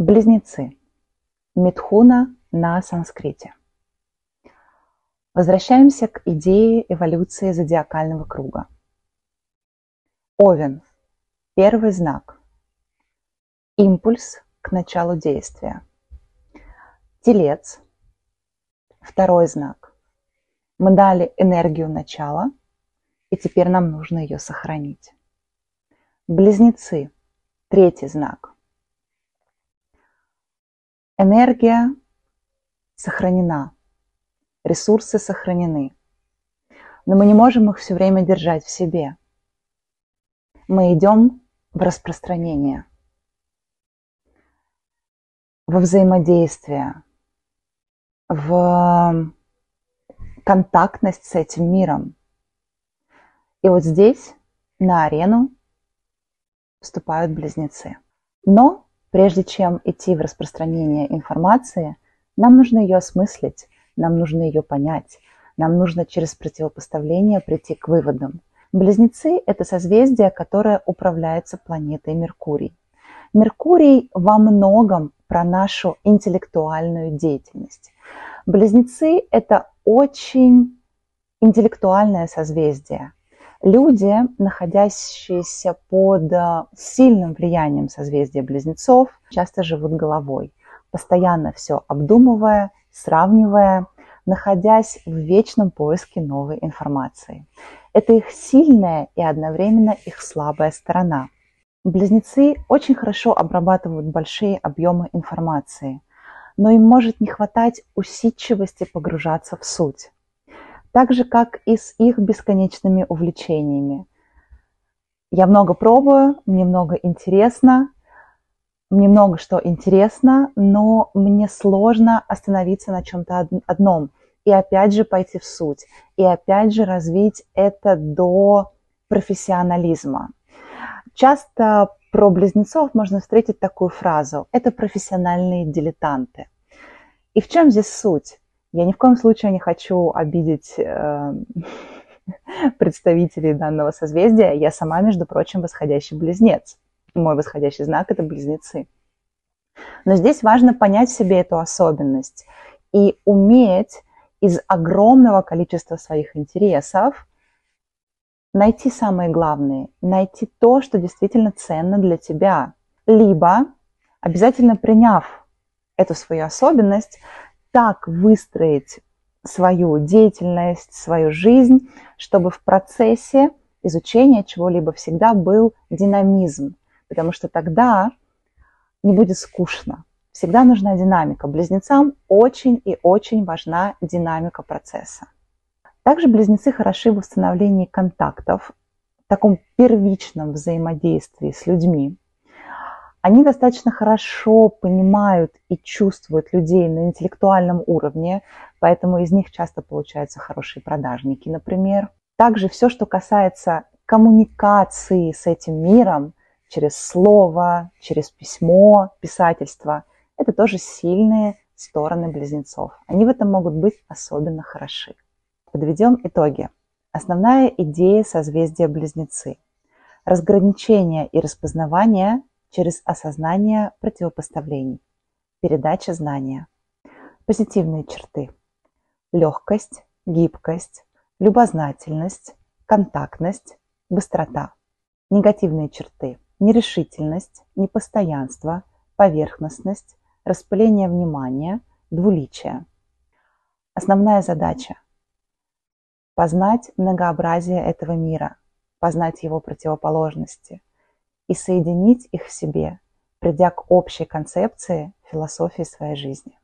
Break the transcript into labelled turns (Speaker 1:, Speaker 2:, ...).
Speaker 1: Близнецы. Митхуна на санскрите. Возвращаемся к идее эволюции зодиакального круга. Овен. Первый знак. Импульс к началу действия. Телец. Второй знак. Мы дали энергию начала, и теперь нам нужно ее сохранить. Близнецы. Третий знак. Энергия сохранена, ресурсы сохранены, но мы не можем их все время держать в себе. Мы идем в распространение, во взаимодействие, в контактность с этим миром. И вот здесь, на арену, вступают близнецы. Но прежде чем идти в распространение информации, нам нужно ее осмыслить, нам нужно ее понять, нам нужно через противопоставление прийти к выводам. Близнецы – это созвездие, которое управляется планетой Меркурий. Меркурий во многом про нашу интеллектуальную деятельность. Близнецы – это очень интеллектуальное созвездие – Люди, находящиеся под э, сильным влиянием созвездия близнецов, часто живут головой, постоянно все обдумывая, сравнивая, находясь в вечном поиске новой информации. Это их сильная и одновременно их слабая сторона. Близнецы очень хорошо обрабатывают большие объемы информации, но им может не хватать усидчивости погружаться в суть так же, как и с их бесконечными увлечениями. Я много пробую, мне много интересно, мне много что интересно, но мне сложно остановиться на чем-то одном и опять же пойти в суть, и опять же развить это до профессионализма. Часто про близнецов можно встретить такую фразу – это профессиональные дилетанты. И в чем здесь суть? Я ни в коем случае не хочу обидеть э, представителей данного созвездия. Я сама, между прочим, восходящий близнец. Мой восходящий знак – это близнецы. Но здесь важно понять себе эту особенность и уметь из огромного количества своих интересов найти самые главные, найти то, что действительно ценно для тебя. Либо, обязательно приняв эту свою особенность, так выстроить свою деятельность, свою жизнь, чтобы в процессе изучения чего-либо всегда был динамизм, потому что тогда не будет скучно. Всегда нужна динамика. Близнецам очень и очень важна динамика процесса. Также близнецы хороши в установлении контактов, в таком первичном взаимодействии с людьми, они достаточно хорошо понимают и чувствуют людей на интеллектуальном уровне, поэтому из них часто получаются хорошие продажники, например. Также все, что касается коммуникации с этим миром через слово, через письмо, писательство, это тоже сильные стороны близнецов. Они в этом могут быть особенно хороши. Подведем итоги. Основная идея созвездия близнецы. Разграничение и распознавание через осознание противопоставлений, передача знания. Позитивные черты. Легкость, гибкость, любознательность, контактность, быстрота. Негативные черты. Нерешительность, непостоянство, поверхностность, распыление внимания, двуличие. Основная задача – познать многообразие этого мира, познать его противоположности – и соединить их в себе, придя к общей концепции философии своей жизни.